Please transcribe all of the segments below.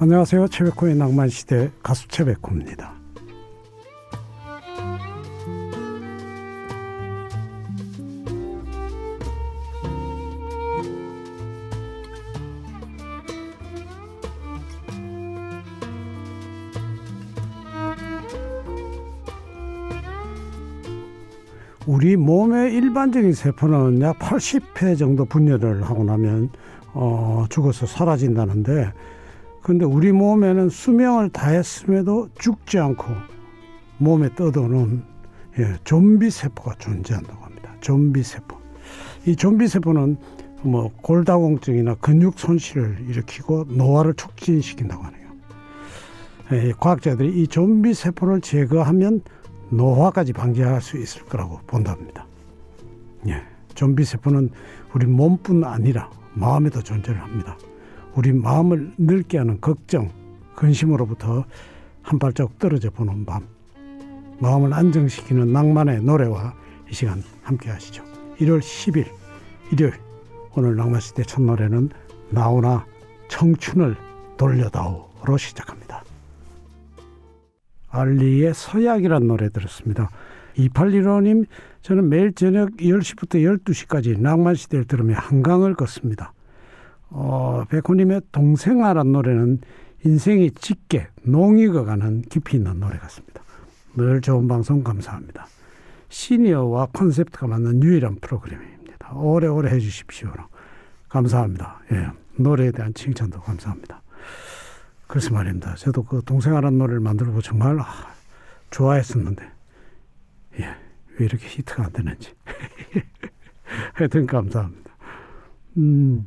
안녕하세요. 최백호의 낭만시대 가수 최백호입니다. 우리 몸의 일반적인 세포는 약 80회 정도 분열을 하고 나면 어, 죽어서 사라진다는데 근데 우리 몸에는 수명을 다했음에도 죽지 않고 몸에 떠도는 예, 좀비 세포가 존재한다고 합니다. 좀비 세포. 이 좀비 세포는 뭐 골다공증이나 근육 손실을 일으키고 노화를 촉진시킨다고 하네요. 예, 과학자들이 이 좀비 세포를 제거하면 노화까지 방지할 수 있을 거라고 본답니다. 예, 좀비 세포는 우리 몸뿐 아니라 마음에도 존재를 합니다. 우리 마음을 늙게 하는 걱정, 근심으로부터 한 발자국 떨어져 보는 밤. 마음을 안정시키는 낭만의 노래와 이 시간 함께 하시죠. 1월 10일 일요일 오늘 낭만시대 첫 노래는 나오나 청춘을 돌려다오로 시작합니다. 알리의 서약이란 노래 들었습니다. 2815님, 저는 매일 저녁 10시부터 12시까지 낭만시대를 들으며 한강을 걷습니다. 어, 백호님의 동생아란 노래는 인생이 짙게 농익어 가는 깊이 있는 노래 같습니다. 늘 좋은 방송 감사합니다. 시니어와 컨셉트가 맞는 유일한 프로그램입니다. 오래오래 해주십시오. 감사합니다. 예, 노래에 대한 칭찬도 감사합니다. 그래서 말입니다. 저도 그 동생아란 노래를 만들고 정말 아, 좋아했었는데, 예, 왜 이렇게 히트가 안 되는지. 하여튼 감사합니다. 음,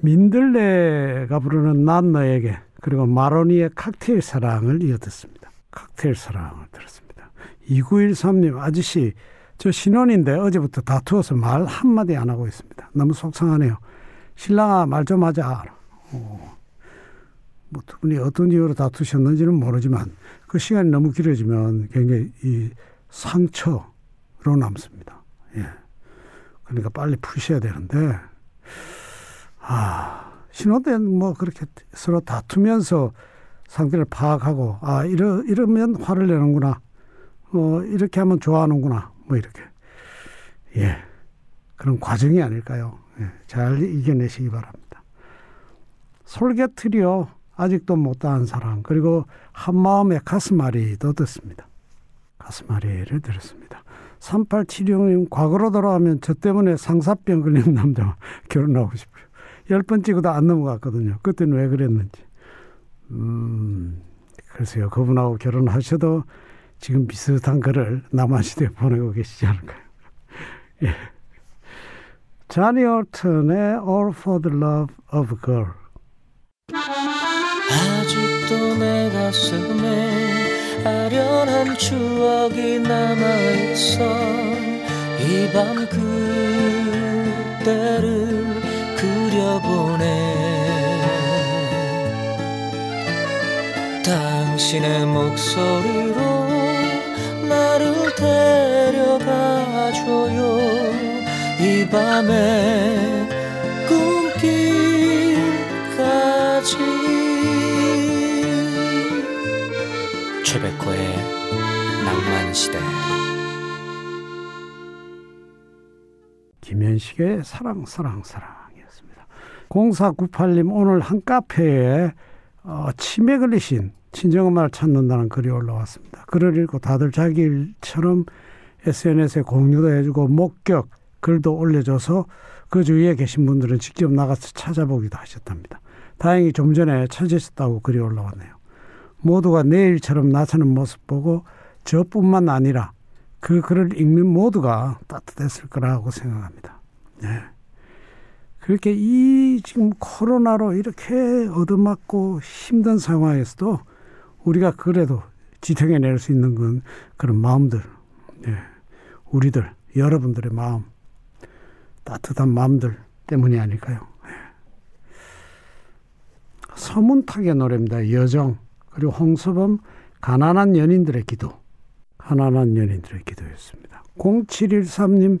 민들레가 부르는 난 너에게 그리고 마로니의 칵테일 사랑을 이어듣습니다. 칵테일 사랑을 들었습니다. 2913님 아저씨 저 신혼인데 어제부터 다투어서 말 한마디 안 하고 있습니다. 너무 속상하네요. 신랑아 말 좀 하자. 어, 뭐두 분이 어떤 이유로 다투셨는지는 모르지만 그 시간이 너무 길어지면 굉장히 이 상처로 남습니다. 예. 그러니까 빨리 푸셔야 되는데 아, 신혼 때는 뭐 그렇게 서로 다투면서 상태를 파악하고, 아, 이러, 이러면 화를 내는구나. 어, 이렇게 하면 좋아하는구나. 뭐 이렇게. 예. 그런 과정이 아닐까요? 예. 잘 이겨내시기 바랍니다. 솔개트리오, 아직도 못다한 사랑, 그리고 한마음의 가슴앓이도 듣습니다. 가슴앓이를 들었습니다. 3876님, 과거로 돌아가면 저 때문에 상사병 걸린 남자와 결혼하고 싶어요. 열 번 찍어도 안 넘어갔거든요. 그때는 왜 그랬는지. 음, 글쎄요. 그분하고 결혼하셔도 지금 비슷한 글을 남한시대에 보내고 계시지 않을까요? 예. 자니 얼튼의 All for the Love of a Girl. 아직도 내 가슴에 아련한 추억이 남아있어 이 밤 그때를 그려보네. 당신의 목소리로 나를 데려가줘요. 이 밤의 꿈길까지. 최백호의 낭만시대. 김현식의 사랑 사랑 사랑 0498님 오늘 한 카페에 어, 치매 걸리신 친정엄마를 찾는다는 글이 올라왔습니다. 글을 읽고 다들 자기 일처럼 SNS에 공유도 해주고 목격 글도 올려줘서 그 주위에 계신 분들은 직접 나가서 찾아보기도 하셨답니다. 다행히 좀 전에 찾으셨다고 글이 올라왔네요. 모두가 내일처럼 나타는 모습 보고 저뿐만 아니라 그 글을 읽는 모두가 따뜻했을 거라고 생각합니다. 네. 그렇게 이 지금 코로나로 이렇게 얻어맞고 힘든 상황에서도 우리가 그래도 지탱해낼 수 있는 건 그런 마음들, 예. 우리들, 여러분들의 마음, 따뜻한 마음들 때문이 아닐까요? 예. 서문탁의 노래입니다. 여정. 그리고 홍서범, 가난한 연인들의 기도. 가난한 연인들의 기도였습니다. 0713님,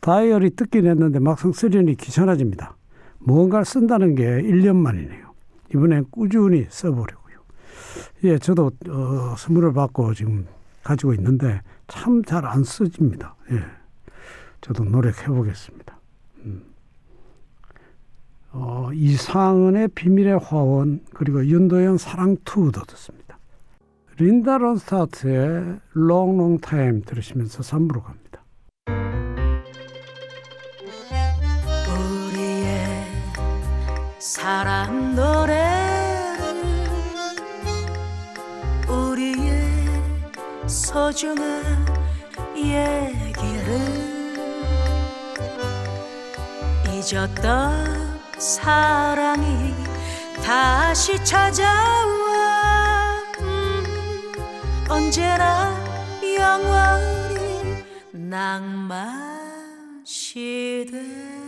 다이어리 뜯긴 했는데 막상 쓰려니 귀찮아집니다. 무언가를 쓴다는 게 1년 만이네요. 이번엔 꾸준히 써보려고요. 예, 저도 어, 선물을 받고 지금 가지고 있는데 참 잘안 써집니다. 예, 저도 노력해 보겠습니다. 음. 어, 이상은의 비밀의 화원 그리고 윤도현 사랑 투도 듣습니다. 린다 론스타트의 롱롱 타임 들으시면서 3부로 갑니다. 사랑 노래를 우리의 소중한 얘기를 잊었던 사랑이 다시 찾아와. 음, 언제나 영원히 낭만 시대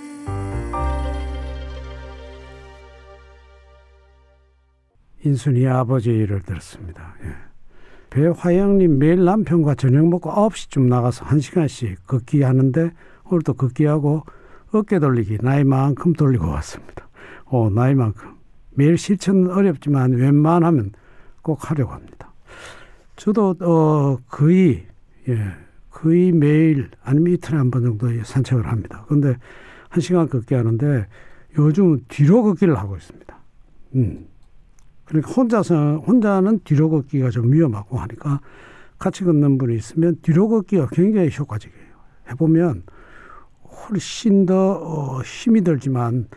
인순이 아버지를 들었습니다. 예. 배화영님 매일 남편과 저녁 먹고 9시쯤 나가서 1시간씩 걷기 하는데 오늘도 걷기하고 어깨 돌리기 나이만큼 돌리고 왔습니다. 오, 나이만큼. 매일 실천은 어렵지만 웬만하면 꼭 하려고 합니다. 저도 어 거의 예 거의 매일 아니면 이틀에 한 번 정도 산책을 합니다. 그런데 한 시간 걷기 하는데 요즘 뒤로 걷기를 하고 있습니다. 음. 그러니까 혼자서 혼자는 뒤로 걷기가 좀 위험하고 하니까 같이 걷는 분이 있으면 뒤로 걷기가 굉장히 효과적이에요. 해보면 훨씬 더 어, 힘이 들지만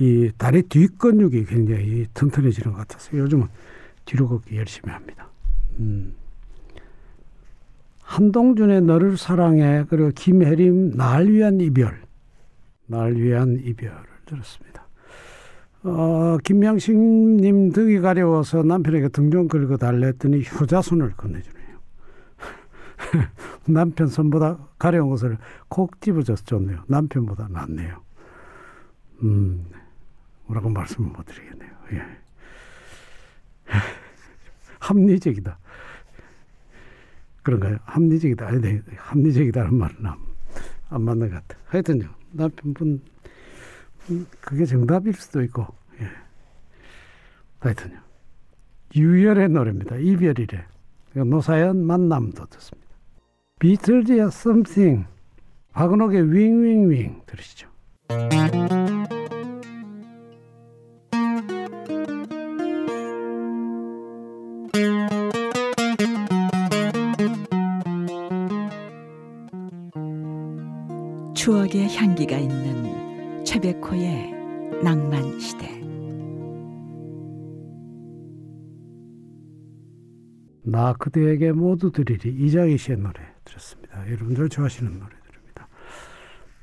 이 다리 뒷근육이 굉장히 튼튼해지는 것 같아서 요즘은 뒤로 걷기 열심히 합니다. 음. 한동준의 너를 사랑해 그리고 김혜림 날 위한 이별 날 위한 이별을 들었습니다. 어, 김명식님 등이 가려워서 남편에게 등 좀 긁어 달랬더니 효자손을 건네주네요. 남편 손보다 가려운 것을 콕 집어줘서 좋네요. 남편보다 낫네요. 음, 뭐라고 말씀을 못 드리겠네요. 예. 합리적이다. 그런가요? 합리적이다. 아니, 네. 합리적이다는 말은 안, 안 맞는 것 같아. 하여튼요, 남편분, 음, 그게 정답일 수도 있고, 예. 하여튼요. 유열의 노래입니다. 이별이래. 노사연 만남도 듣습니다. 비틀즈의 Something, 박은옥의 윙윙윙 들으시죠. 나 그대에게 모두 드리리 이장희 씨의 노래 들었습니다. 여러분들 좋아하시는 노래들입니다.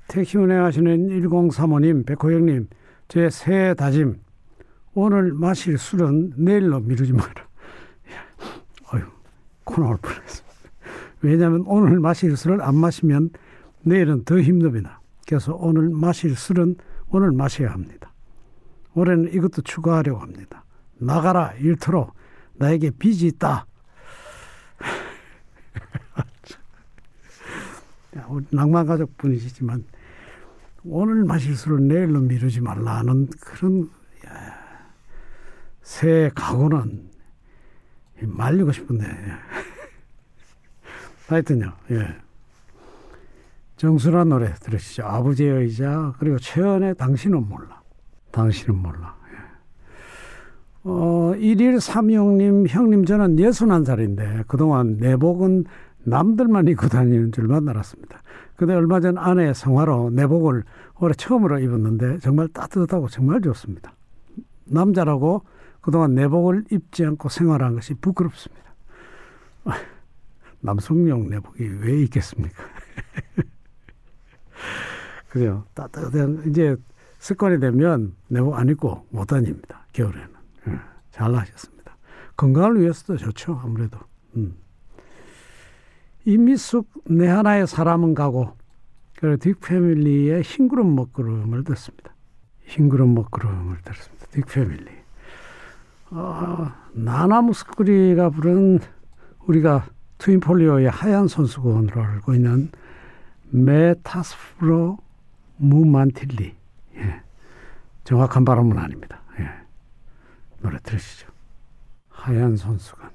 택시 운행하시는 1035님, 백호영님, 제 새해 다짐 오늘 마실 술은 내일로 미루지 마라. 어휴, 코 나올 뻔했어. 왜냐하면 오늘 마실 술을 안 마시면 내일은 더 힘듭니다. 그래서 오늘 마실 술은 오늘 마셔야 합니다. 올해는 이것도 추가하려고 합니다. 나가라 일터로 나에게 빚이 있다. 우리 낭만 가족 분이시지만 오늘 마실 술을 내일로 미루지 말라는 그런 새 각오는 말리고 싶은데 하여튼요. 예. 정수란 노래 들으시죠. 아버지의 의자 그리고 최연의 당신은 몰라. 당신은 몰라. 예. 어, 1일 삼용님 형님 저는 61살인데 그동안 내복은 남들만 입고 다니는 줄만 알았습니다. 근데 얼마 전 아내 성화로 내복을 올해 처음으로 입었는데 정말 따뜻하고 정말 좋습니다. 남자라고 그동안 내복을 입지 않고 생활한 것이 부끄럽습니다. 남성용 내복이 왜 있겠습니까? 그래요. 따뜻한 이제 습관이 되면 내복 안 입고 못 다닙니다. 겨울에는. 예, 잘 하셨습니다. 건강을 위해서도 좋죠. 아무래도. 음. 이미숙 내 하나의 사람은 가고 그리고 딕패밀리의 흰구름 먹구름을 듣습니다. 흰구름 먹구름을 들었습니다. 딕패밀리. 어, 나나무스쿠리가 부른 우리가 트윈폴리오의 하얀 손수건으로 알고 있는 메타스프로 무만틸리. 예. 정확한 발음은 아닙니다. 예. 노래 들으시죠. 하얀 손수건.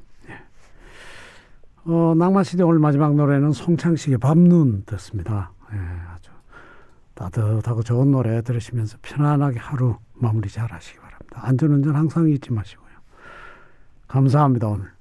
예. 어, 낭만시대 오늘 마지막 노래는 송창식의 밤눈 듣습니다. 예, 아주 따뜻하고 좋은 노래 들으시면서 편안하게 하루 마무리 잘 하시기 바랍니다. 안전운전 항상 잊지 마시고요. 감사합니다, 오늘.